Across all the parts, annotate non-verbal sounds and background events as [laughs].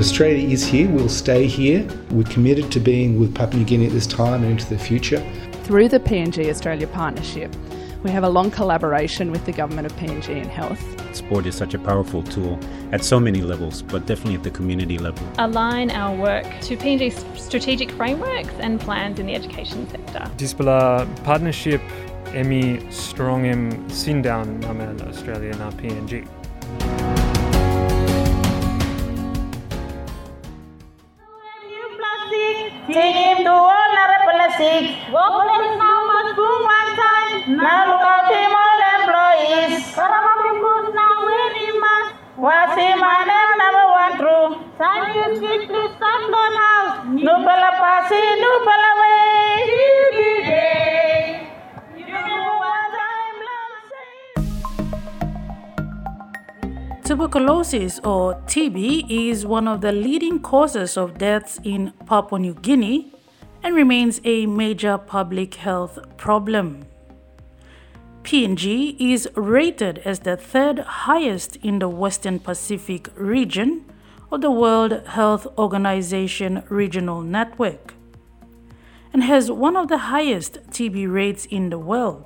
But Australia is here, we'll stay here. We're committed to being with Papua New Guinea at this time and into the future. Through the PNG Australia partnership, we have a long collaboration with the government of PNG in health. Sport is such a powerful tool at so many levels, but definitely at the community level. Align our work to PNG's strategic frameworks and plans in the education sector. Dispela partnership emi strong em sindown namen Australia na PNG. Tuberculosis or TB is one of the leading causes of deaths in Papua New Guinea and remains a major public health problem. PNG is rated as the third highest in the Western Pacific region of the World Health Organization regional network and has one of the highest TB rates in the world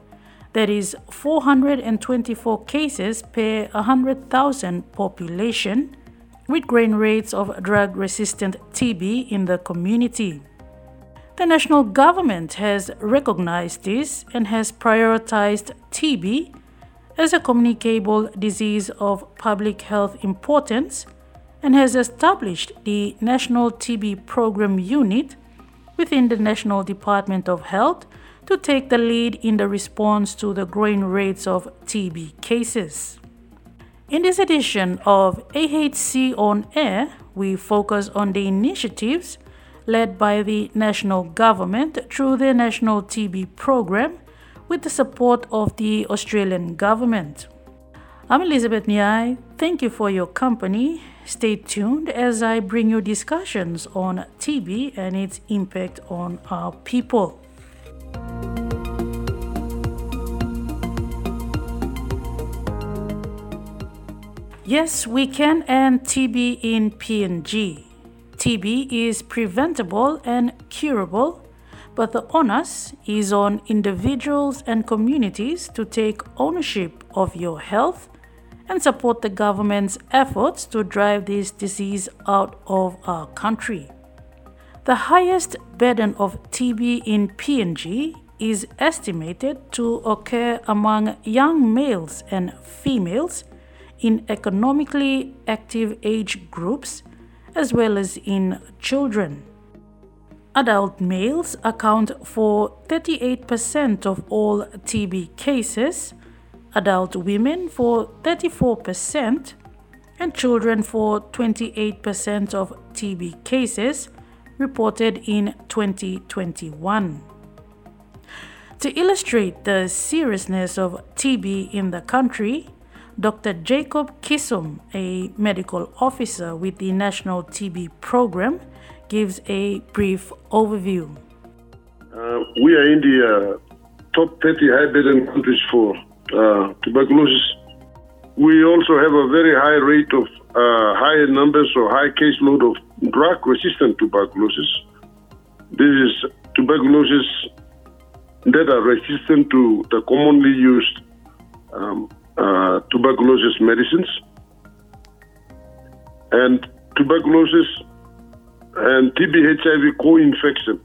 that is 424 cases per 100,000 population, with growing rates of drug resistant TB in the community. The national government has recognized this and has prioritized TB as a communicable disease of public health importance and has established the National TB Program Unit within the National Department of Health to take the lead in the response to the growing rates of TB cases. In this edition of AHC On Air, we focus on the initiatives led by the national government through the National TB Program with the support of the Australian government. I'm Elizabeth Miai. Thank you for your company. Stay tuned as I bring you discussions on TB and its impact on our people. Yes, we can end TB in PNG. TB is preventable and curable, but the onus is on individuals and communities to take ownership of your health and support the government's efforts to drive this disease out of our country. The highest burden of TB in PNG is estimated to occur among young males and females in economically active age groups as well as in children. Adult males account for 38% of all TB cases, adult women for 34%, and children for 28% of TB cases reported in 2021. To illustrate the seriousness of TB in the country, Dr. Jacob Kisum, a medical officer with the National TB Program, gives a brief overview. Uh, we are in the uh, top 30 high burden countries for uh, tuberculosis. We also have a very high rate of uh, high numbers or high caseload of drug resistant tuberculosis. This is tuberculosis that are resistant to the commonly used um, uh, tuberculosis medicines. And tuberculosis and TB HIV co infection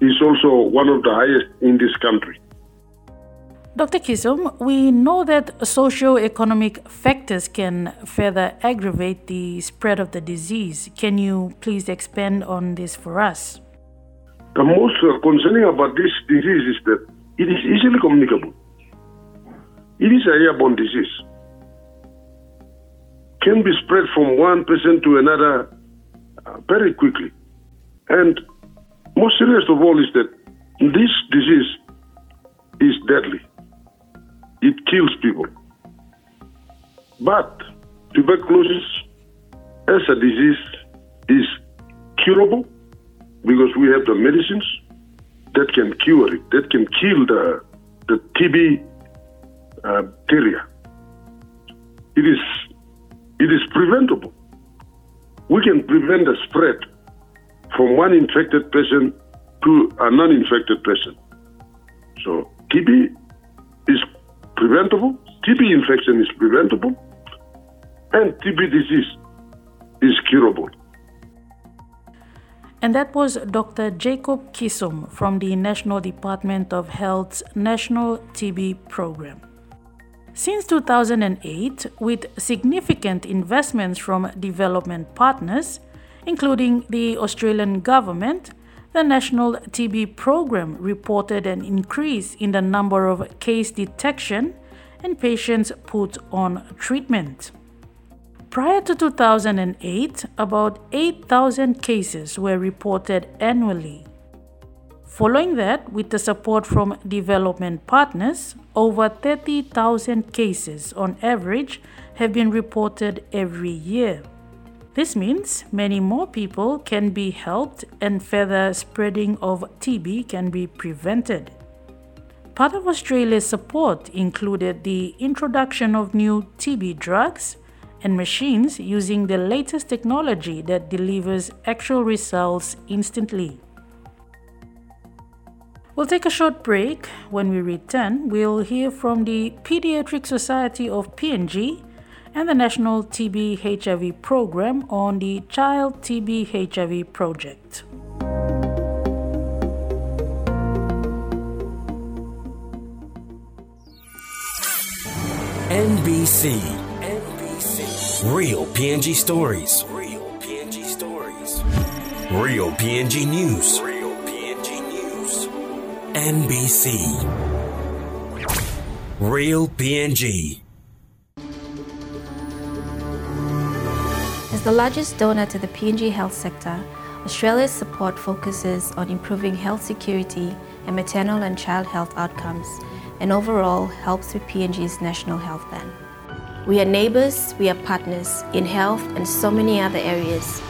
is also one of the highest in this country. Dr. Kisum, we know that socio-economic factors can further aggravate the spread of the disease. Can you please expand on this for us? The most concerning about this disease is that it is easily communicable. It is a airborne disease. Can be spread from one person to another uh, very quickly. And most serious of all is that this disease is deadly. It kills people. But tuberculosis as a disease is curable because we have the medicines that can cure it, that can kill the, the TB uh, bacteria. It is, it is preventable. we can prevent the spread from one infected person to a non infected person. So, TB is preventable, TB infection is preventable, and TB disease is curable. And that was Dr. Jacob Kisum from the National Department of Health's National TB Program. Since 2008, with significant investments from development partners, including the Australian government, the National TB Program reported an increase in the number of case detection and patients put on treatment. Prior to 2008, about 8,000 cases were reported annually. Following that, with the support from development partners, over 30,000 cases on average have been reported every year. This means many more people can be helped and further spreading of TB can be prevented. Part of Australia's support included the introduction of new TB drugs and machines using the latest technology that delivers actual results instantly. We'll take a short break. When we return, we'll hear from the Pediatric Society of PNG and the National TB HIV Program on the Child TB HIV Project. NBC Real PNG stories. Real PNG stories. Real PNG news. Real PNG news. NBC. Real PNG. The largest donor to the PNG health sector, Australia's support focuses on improving health security and maternal and child health outcomes, and overall helps with PNG's national health plan. We are neighbors, we are partners in health and so many other areas.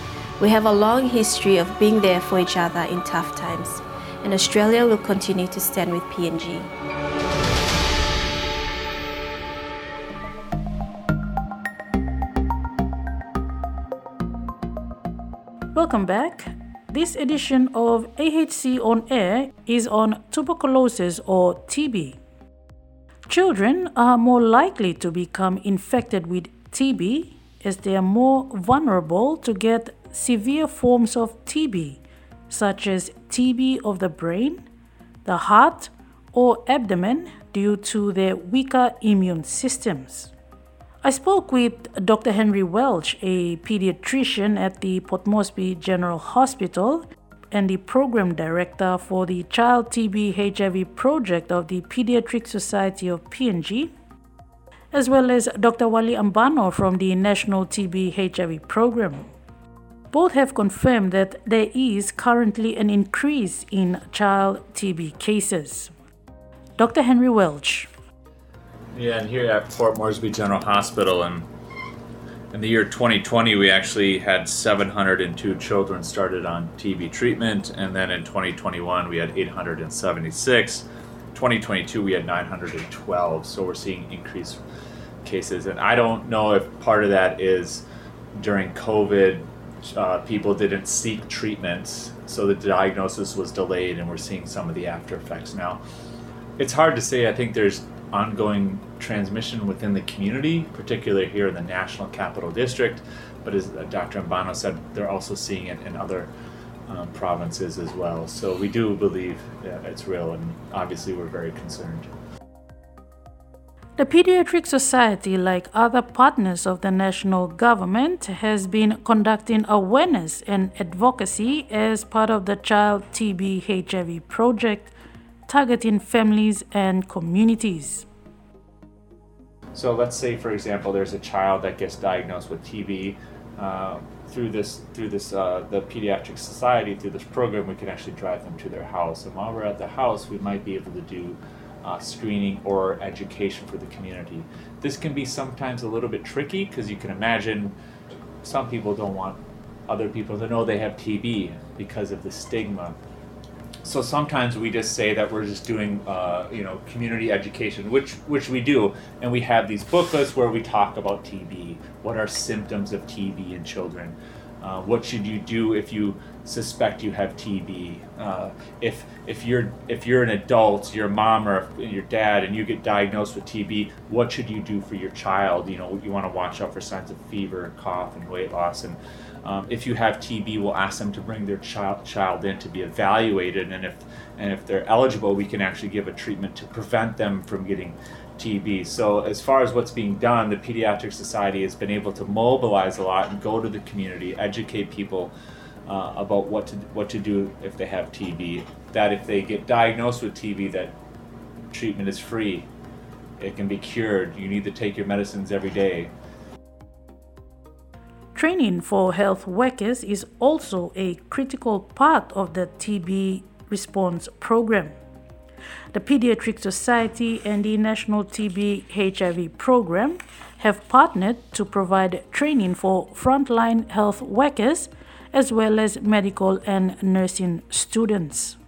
We have a long history of being there for each other in tough times, and Australia will continue to stand with PNG. Welcome back. This edition of AHC On Air is on tuberculosis or TB. Children are more likely to become infected with TB as they are more vulnerable to get severe forms of TB, such as TB of the brain, the heart, or abdomen due to their weaker immune systems. I spoke with Dr. Henry Welch, a pediatrician at the Port Moresby General Hospital, and the program director for the Child TB HIV project of the Pediatric Society of PNG, as well as Dr. Wali Ambano from the National TB HIV program. Both have confirmed that there is currently an increase in child TB cases. Dr. Henry Welch. Yeah, and here at Port Moresby General Hospital, and in the year 2020, we actually had 702 children started on TB treatment, and then in 2021, we had 876. 2022, we had 912. So we're seeing increased cases, and I don't know if part of that is during COVID, uh, people didn't seek treatments, so the diagnosis was delayed, and we're seeing some of the after effects now. It's hard to say. I think there's ongoing transmission within the community, particularly here in the National Capital District. But as Dr. Ambano said, they're also seeing it in other um, provinces as well. So we do believe that it's real, and obviously we're very concerned. The Pediatric Society, like other partners of the national government, has been conducting awareness and advocacy as part of the Child TB HIV project targeting families and communities. So let's say, for example, there's a child that gets diagnosed with TB. Uh, through this, through this, uh, the pediatric society, through this program, we can actually drive them to their house. And while we're at the house, we might be able to do uh, screening or education for the community. This can be sometimes a little bit tricky because you can imagine some people don't want other people to know they have TB because of the stigma so sometimes we just say that we're just doing uh, you know community education which which we do and we have these booklets where we talk about tb what are symptoms of tb in children Uh, what should you do if you suspect you have TB? Uh, if if you're if you're an adult, your mom or your dad, and you get diagnosed with TB, what should you do for your child? You know, you want to watch out for signs of fever, cough, and weight loss. And um, if you have TB, we'll ask them to bring their child child in to be evaluated, and if and if they're eligible, we can actually give a treatment to prevent them from getting TB. So, as far as what's being done, the Pediatric Society has been able to mobilize a lot and go to the community, educate people uh, about what to what to do if they have TB. That if they get diagnosed with TB, that treatment is free. It can be cured. You need to take your medicines every day. Training for health workers is also a critical part of the TB response program. The Pediatric Society and the National TB HIV program have partnered to provide training for frontline health workers as well as medical and nursing students.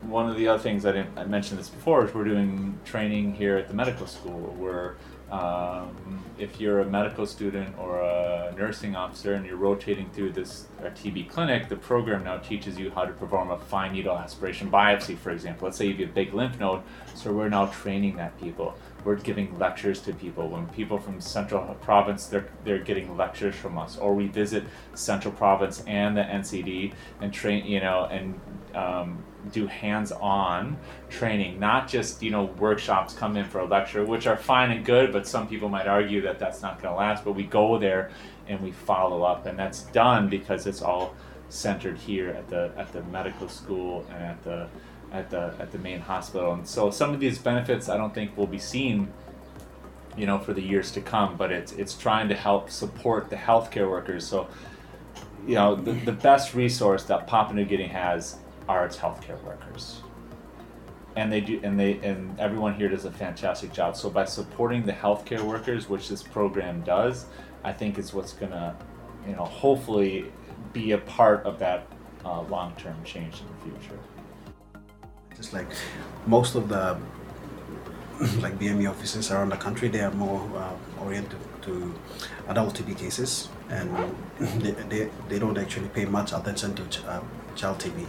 One of the other things I didn't I mentioned this before is we're doing training here at the medical school. We're um, if you're a medical student or a nursing officer and you're rotating through this TB clinic, the program now teaches you how to perform a fine needle aspiration biopsy, for example. Let's say you have a big lymph node, so we're now training that people. We're giving lectures to people. When people from Central Province, they're, they're getting lectures from us. Or we visit Central Province and the NCD and train, you know, and um, do hands-on training, not just you know workshops come in for a lecture, which are fine and good, but some people might argue that that's not going to last. But we go there and we follow up, and that's done because it's all centered here at the at the medical school and at the at the at the main hospital. And so some of these benefits I don't think will be seen you know for the years to come, but it's it's trying to help support the healthcare workers. So you know the, the best resource that Papua New Guinea has are its healthcare workers. And they do, and they, and everyone here does a fantastic job. So by supporting the healthcare workers, which this program does, I think is what's gonna, you know, hopefully be a part of that uh, long-term change in the future. Just like most of the [clears throat] like BME offices around the country, they are more uh, oriented to adult TB cases, and [clears throat] they, they, they don't actually pay much attention to ch- uh, child TB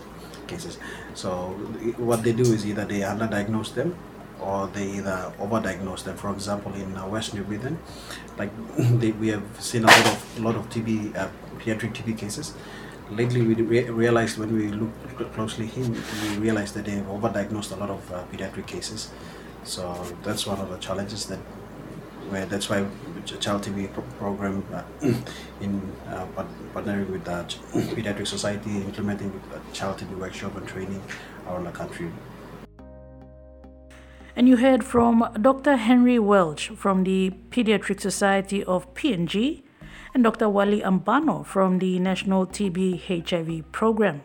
cases. So what they do is either they underdiagnose them or they either overdiagnose them. For example, in uh, West New Britain, like [laughs] they, we have seen a lot of lot of TB uh, pediatric TB cases. Lately, we re- realized when we looked closely in, we realized that they have overdiagnosed a lot of uh, pediatric cases. So that's one of the challenges that where that's why child TB pro- program uh, [clears throat] in uh, partnering with the [clears throat] pediatric society implementing child TB workshop and training around the country. And you heard from Dr. Henry Welch from the Pediatric Society of PNG and Dr. Wali Ambano from the National TB HIV program.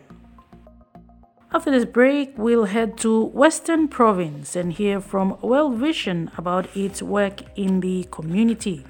After this break, we'll head to Western Province and hear from World Vision about its work in the community.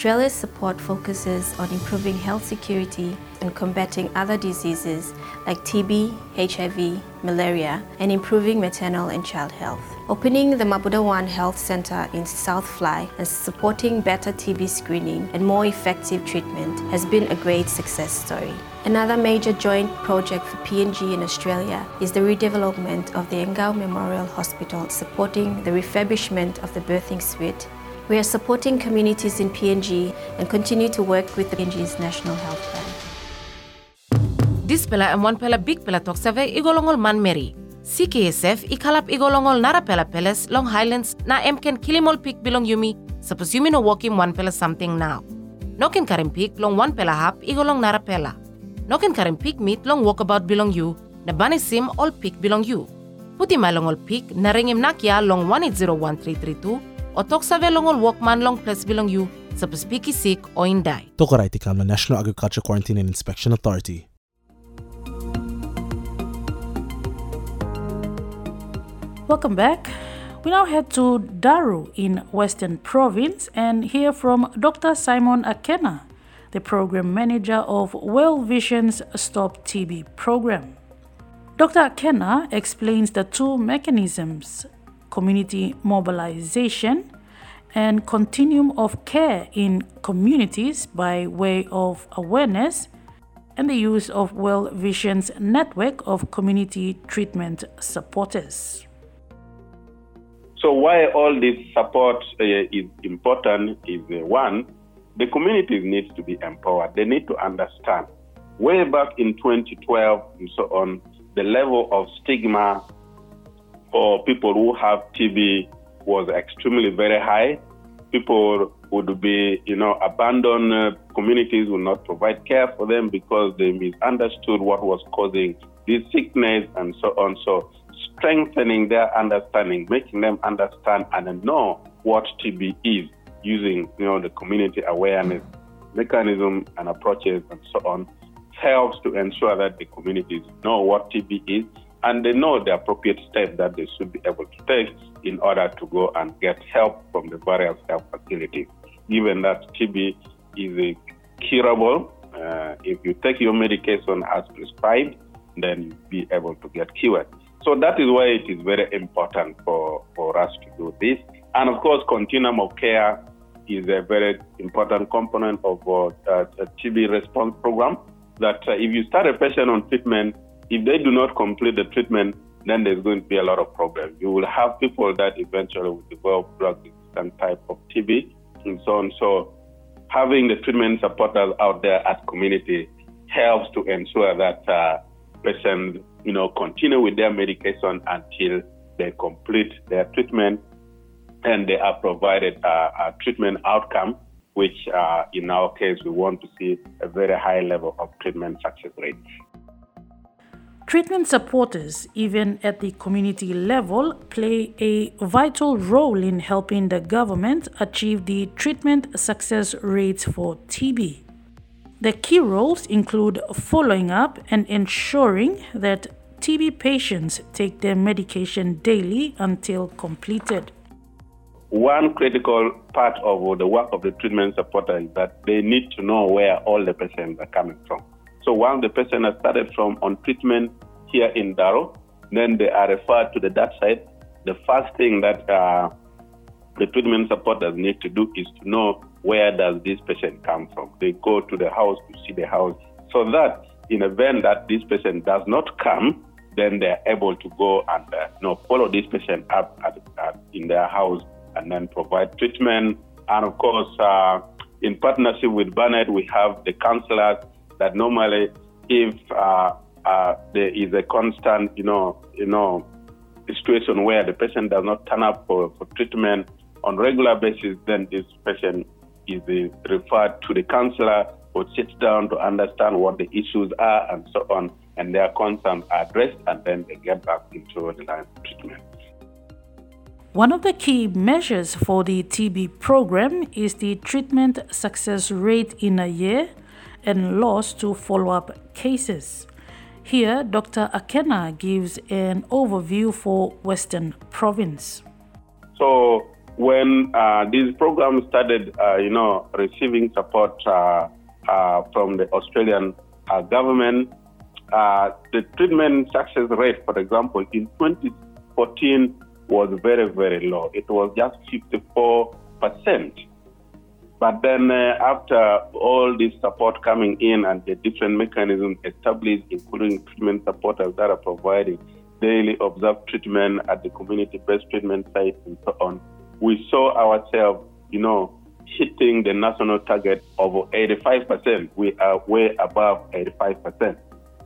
Australia's support focuses on improving health security and combating other diseases like TB, HIV, malaria, and improving maternal and child health. Opening the Mabuda One Health Centre in South Fly and supporting better TB screening and more effective treatment has been a great success story. Another major joint project for PNG in Australia is the redevelopment of the Angau Memorial Hospital, supporting the refurbishment of the birthing suite we are supporting communities in PNG and continue to work with the PNG's National Health Plan. This pela and one pela big pela talk save igolongol man meri. CKSF ikalap igolongol nara pela peles long highlands na emken kilimol pik bilong yumi suppose yumi no walking one pela something now. Noken karim pik long one pela hap igolong nara pela. Noken karim pik meet long walkabout bilong you na bani sim all pik bilong you. Puti malongol pik na ringim nakya long 180132 o toksa velongol walkman long plus bilong you sa paspiki sick o inday. Tokoray tikam na National Agriculture Quarantine and Inspection Authority. Welcome back. We now head to Daru in Western Province and hear from Dr. Simon Akena, the program manager of World Vision's Stop TB program. Dr. Akena explains the two mechanisms community mobilization and continuum of care in communities by way of awareness and the use of World Vision's network of community treatment supporters. So, why all this support uh, is important is uh, one, the communities need to be empowered. They need to understand. Way back in 2012 and so on, the level of stigma for people who have TB was extremely very high. People would be, you know, abandoned. Uh, communities would not provide care for them because they misunderstood what was causing this sickness and so on. So, strengthening their understanding, making them understand and know what TB is, using, you know, the community awareness mechanism and approaches and so on, helps to ensure that the communities know what TB is and they know the appropriate steps that they should be able to take in order to go and get help from the various health facilities. Given that TB is curable, uh, if you take your medication as prescribed, then you'll be able to get cured. So that is why it is very important for, for us to do this. And of course, continuum of care is a very important component of uh, TB response program. That uh, if you start a patient on treatment, if they do not complete the treatment, then there's going to be a lot of problems. You will have people that eventually will develop drug resistant type of TB and so on. So having the treatment supporters out there at community helps to ensure that uh, patients, you know, continue with their medication until they complete their treatment and they are provided a, treatment outcome, which uh, in our case we want to see a very high level of treatment success rate. Treatment supporters, even at the community level, play a vital role in helping the government achieve the treatment success rates for TB. The key roles include following up and ensuring that TB patients take their medication daily until completed. One critical part of the work of the treatment supporter is that they need to know where all the patients are coming from. So once the patient has started from on treatment here in Daru, then they are referred to the DOTS site. The first thing that uh, the treatment supporters need to do is to know where does this patient come from. They go to the house to see the house, so that in event that this patient does not come, then they are able to go and uh, you know, follow this patient up at, at, in their house and then provide treatment. And of course, uh, in partnership with Burnet, we have the counselors that normally, if uh, uh, there is a constant, you know, you know, situation where the patient does not turn up for, for treatment on regular basis, then this patient is referred to the counselor who sits down to understand what the issues are and so on, and their concerns are addressed, and then they get back into the line of treatment. One of the key measures for the TB program is the treatment success rate in a year and loss to follow up cases. Here, Dr. Akena gives an overview for Western Province. So, when uh, this program started, uh, you know, receiving support uh, uh from the Australian uh, government, uh, the treatment success rate, for example, in 2014 was very, very low. It was just 54 percent. But then, uh, after all this support coming in and the different mechanisms established, including treatment supporters that are providing daily observed treatment at the community-based treatment sites and so on, we saw ourselves, you know, hitting the national target of 85%. We are way above 85%.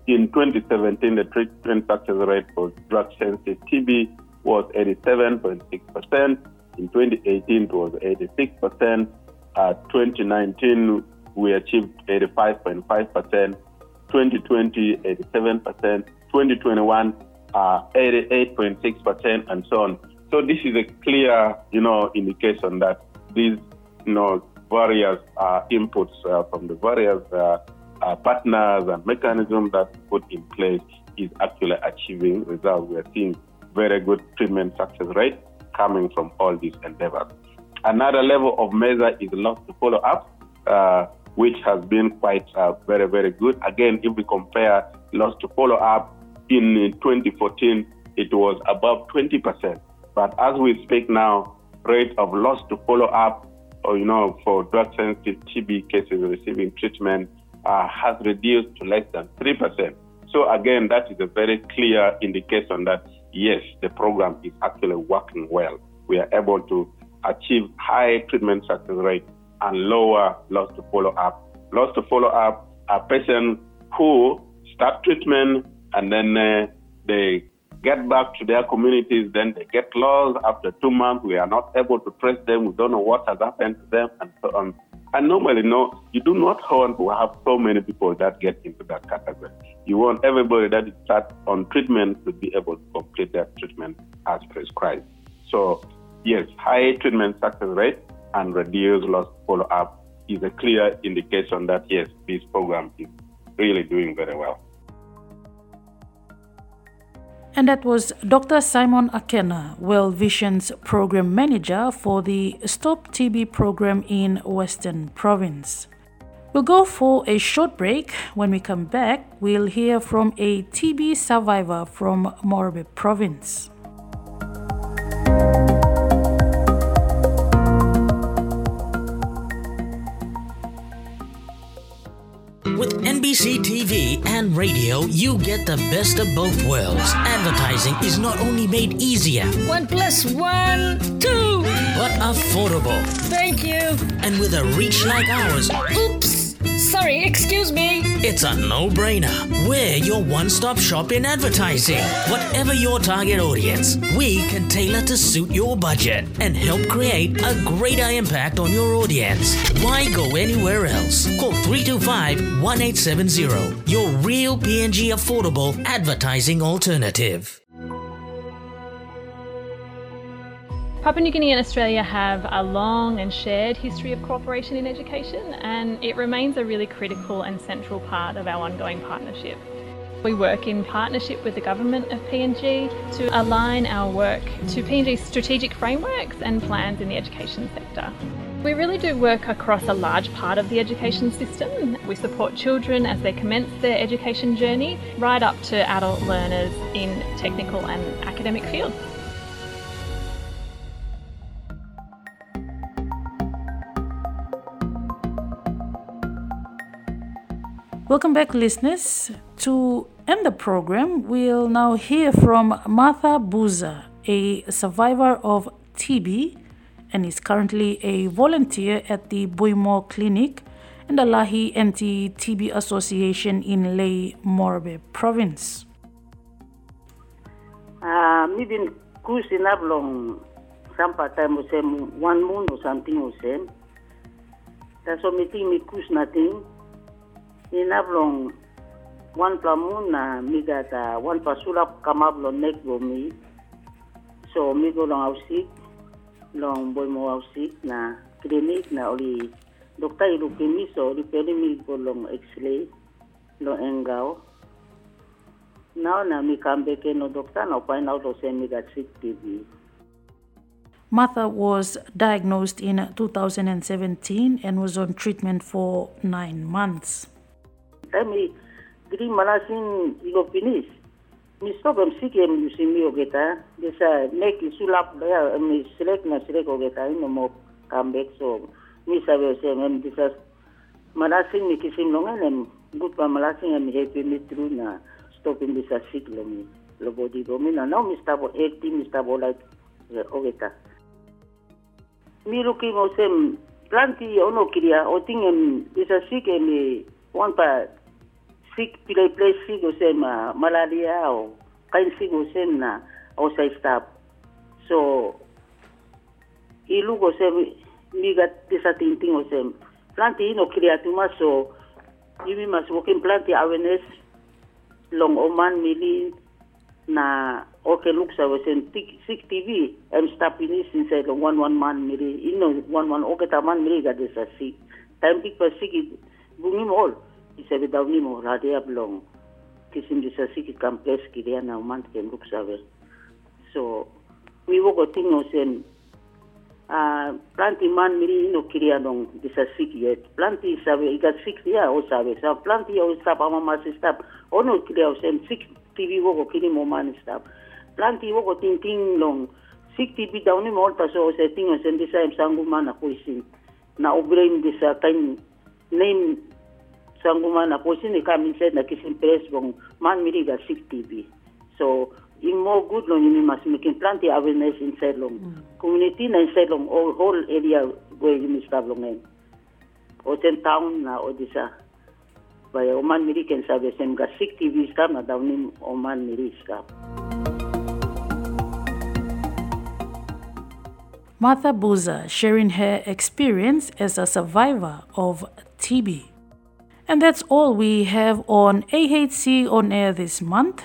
In 2017, the treatment success rate for drug-sensitive TB was 87.6%. In 2018, it was 86%. Uh, 2019, we achieved 85.5%. 2020, 87%. 2021, uh, 88.6%, and so on. So this is a clear, you know, indication that these, you know, various uh, inputs uh, from the various uh, uh, partners and mechanisms that put in place is actually achieving results. We are seeing very good treatment success rate coming from all these endeavors. Another level of measure is loss to follow up, uh, which has been quite uh, very, very good. Again, if we compare loss to follow up in 2014 it was above 20%. But as we speak now, rate of loss to follow up, or you know, for drug sensitive TB cases receiving treatment uh, has reduced to less than 3%. So again, that is a very clear indication that yes, the program is actually working well. We are able to achieve high treatment success rate and lower loss to follow up. Loss to follow up are patients who start treatment and then uh, they get back to their communities, then they get lost after two months. We are not able to trace them. We don't know what has happened to them, and so on. And normally, no, you do not want to have so many people that get into that category. You want everybody that start on treatment to be able to complete their treatment as prescribed. So, yes, high treatment success rate and reduced loss follow up is a clear indication that yes, this program is really doing very well. And that was Dr. Simon Akena, World Vision's program manager for the Stop TB program in Western Province. We'll go for a short break. When we come back, we'll hear from a TB survivor from Morobe Province. With NBC TV and radio, you get the best of both worlds. Advertising is not only made easier, One plus one, two. but affordable. Thank you. And with a reach like ours, Oops. Sorry, excuse me. It's a no brainer. We're your one stop shop in advertising. Whatever your target audience, we can tailor to suit your budget and help create a greater impact on your audience. Why go anywhere else? Call 325 1870, your real PNG affordable advertising alternative. Papua New Guinea and Australia have a long and shared history of cooperation in education, and it remains a really critical and central part of our ongoing partnership. We work in partnership with the government of PNG to align our work to PNG's strategic frameworks and plans in the education sector. We really do work across a large part of the education system. We support children as they commence their education journey, right up to adult learners in technical and academic fields. Welcome back, listeners. To end the program, we'll now hear from Martha Buza, a survivor of TB and is currently a volunteer at the Buimo Clinic and the Lae Anti TB Association in Lae Morobe Province. Ah, mi bin kus inablong sampa time usem one moon or something usem. Taso meeting mi kus nating inablong one plamun na mi gata one pasulap kamablong nek. So long long boy mo na na oli ilu go long x-ray Angau. Na mi no find out sick TB. Martha was diagnosed in 2017 and was on treatment for nine months. Time mi gri malasin igo finish. Mi stop em sick em you see me ogeta. Desa neck isulap ya mi select na select ogeta no mo come back so mi sabe se em desa malasin mi kisim longan em good pa malasin em happy mi through na stop em desa sick lo mi lo body go mi na now mi stabo 80 mi stabo like ogeta. Mi looking mo sem planti ono kiria o tingem desa sick em one pa sick pilay play o sem uh, malaria o kain o sem na o sa stop. So ilu ko sem mi gat desa tinting sem planti ino kiria tuma so yumi mas working planti awareness long oman mili na okay look sa tik sik TV em stop ini since long one one man mili ino one one okay taman mili ga desa sik time tik pa sik bungi all isa bidaw ni mo radi ablong kisim desa sik complex kiria na oman ken look sa we so we wo go tingo sen ah planti man mili ino kiria nong desa sik yet planti sabe iga sik ya o sabe sa planti o stop ama mas stop ono kiria o sen sik TB woko kini mo man staff. Planti woko ting ting long. Sik TB daw ni mo ta so sa ting sa ndi sa sangu man ako isin. Na obrain di sa kain name sangu man ako isin ka minsan na kisin press bong man miriga sik TB. So in more good long you must make plenty awareness inside long. Mm. Community na inside long all whole area where you must have long. Town na o di sa Baya Oman miri ken sabe sem ga TV ska na Oman miri. Martha Buza sharing her experience as a survivor of TB. And that's all we have on AHC on air this month.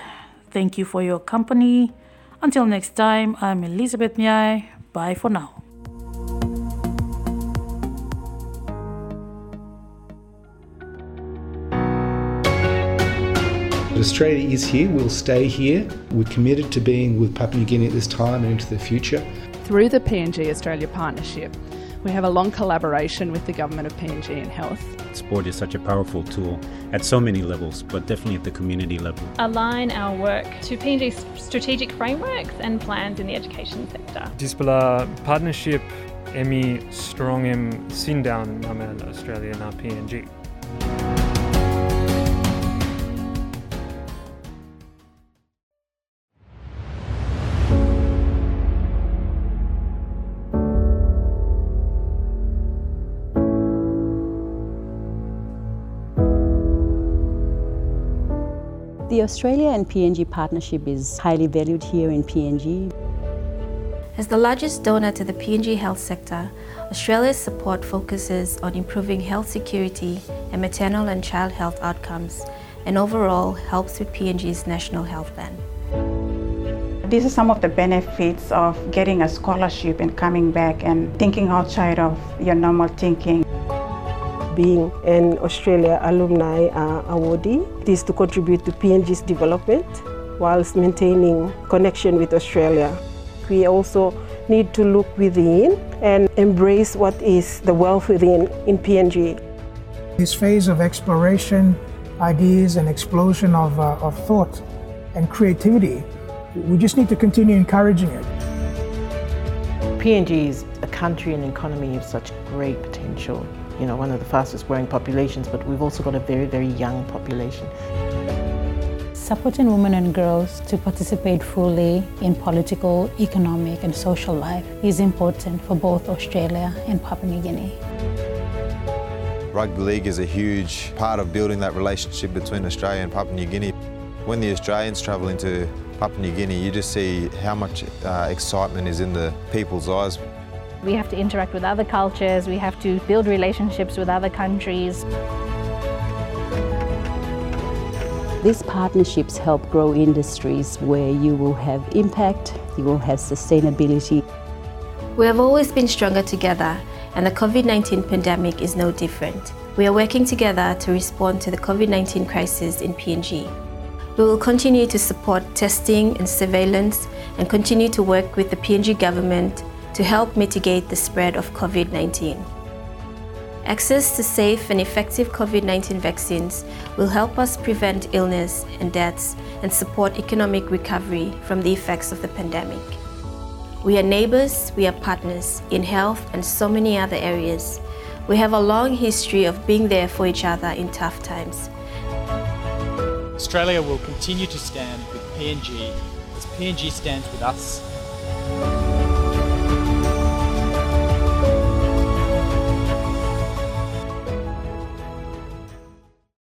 Thank you for your company. Until next time, I'm Elizabeth Nyai. Bye for now. Australia is here, we'll stay here. We're committed to being with Papua New Guinea at this time and into the future. Through the PNG Australia Partnership, we have a long collaboration with the Government of PNG in health. Sport is such a powerful tool at so many levels, but definitely at the community level. Align our work to PNG's strategic frameworks and plans in the education sector. Dispela partnership emi strong em sindown namel Australia na PNG. The Australia and PNG partnership is highly valued here in PNG. As the largest donor to the PNG health sector, Australia's support focuses on improving health security and maternal and child health outcomes, and overall helps with PNG's national health plan. These are some of the benefits of getting a scholarship and coming back and thinking outside of your normal thinking. Being an Australia Alumni uh, Awardee, it is to contribute to PNG's development whilst maintaining connection with Australia. We also need to look within and embrace what is the wealth within in PNG. This phase of exploration, ideas, and explosion of, uh, of thought and creativity, we just need to continue encouraging it. PNG is a country and economy of such great potential. You know, one of the fastest growing populations, but we've also got a very, very young population. Supporting women and girls to participate fully in political, economic, and social life is important for both Australia and Papua New Guinea. Rugby league is a huge part of building that relationship between Australia and Papua New Guinea. When the Australians travel into Papua New Guinea, you just see how much uh, excitement is in the people's eyes. We have to interact with other cultures, we have to build relationships with other countries. These partnerships help grow industries where you will have impact, you will have sustainability. We have always been stronger together, and the COVID 19 pandemic is no different. We are working together to respond to the COVID 19 crisis in PNG. We will continue to support testing and surveillance and continue to work with the PNG government to help mitigate the spread of COVID 19. Access to safe and effective COVID 19 vaccines will help us prevent illness and deaths and support economic recovery from the effects of the pandemic. We are neighbors, we are partners in health and so many other areas. We have a long history of being there for each other in tough times. Australia will continue to stand with PNG as PNG stands with us.